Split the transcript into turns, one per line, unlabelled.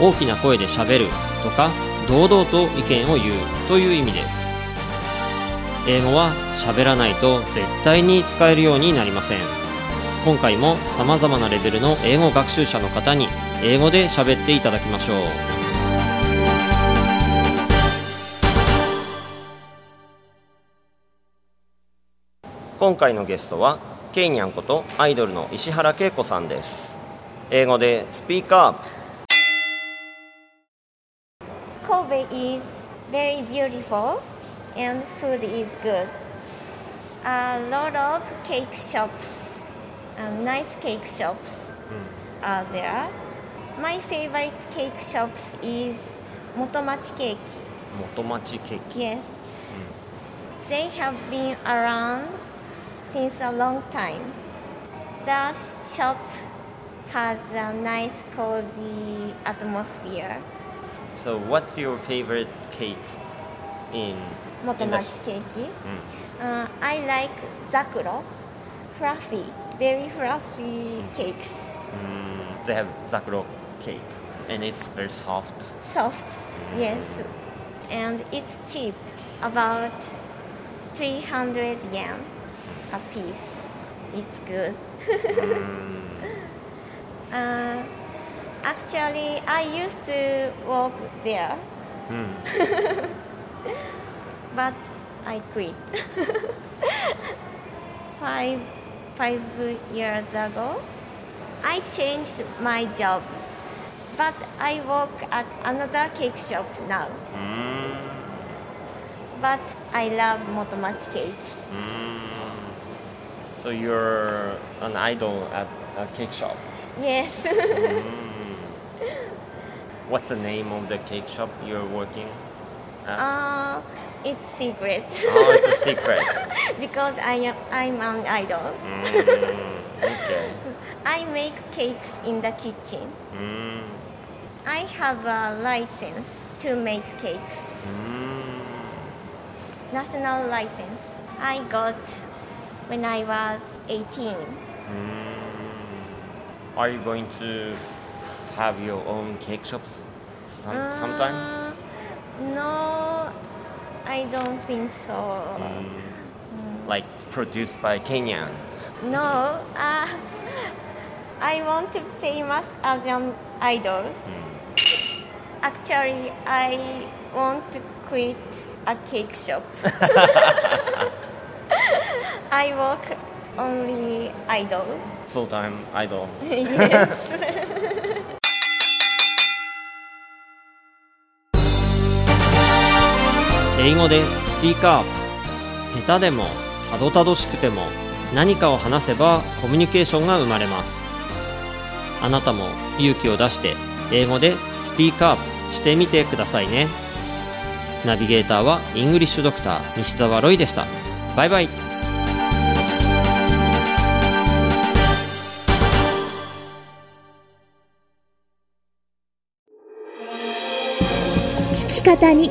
大きな声でしゃべるとか堂々と意見を言うという意味です。英語は喋らないと絶対に使えるようになりません。今回も様々なレベルの英語学習者の方に英語で喋っていただきましょう。今回のゲストはケイニャンことアイドルの石原恵子さんです。英語でスピーカー
Kobe is very beautiful and food is good. A lot of cake shops, uh, nice cake shops mm. are there. My favorite cake shops is Motomachi Cake.
Motomachi Cake.
Yes. Mm. They have been around since a long time. The shop has a nice cozy atmosphere.
So what's your favorite cake in
Motomachi cake. Uh, I like zakuro, fluffy, very fluffy cakes,
Mm, they have zakuro cake and it's very soft.
soft, yes, and it's cheap, about 300 yen a piece. It's good. uh, actually, I used to work there,
Mm.
but I quit. five five years ago, I changed my job, but I work at another cake shop now.
Mm.
But I love Motomachi cake.
Mm. So you're an idol at a cake shop.
Yes,
What's the name of the cake shop you're working at?
uh, it's secret
oh, it's a secret.
because I am I'm an idol.
Mm, okay.
I make cakes in the kitchen.
Mm,
I have a license to make cakes.
mm.
National license. I got when I was 18.
Mm. Are you going to have your own cake shops some, sometime?
Uh, no, I don't think so.
Mm. Like produced by Kenyan?
No, uh, I want to famous as an idol. Actually, I want to quit a cake shop. I work only idol.
Full-time idol.
yes.
英語でスピーカー下手でもたどたどしくても何かを話せばコミュニケーションが生まれます。あなたも勇気を出して英語でスピーカーしてみてくださいね。ナビゲーターはイングリッシュドクター西澤ロイでした。バイバイ。
聞き方に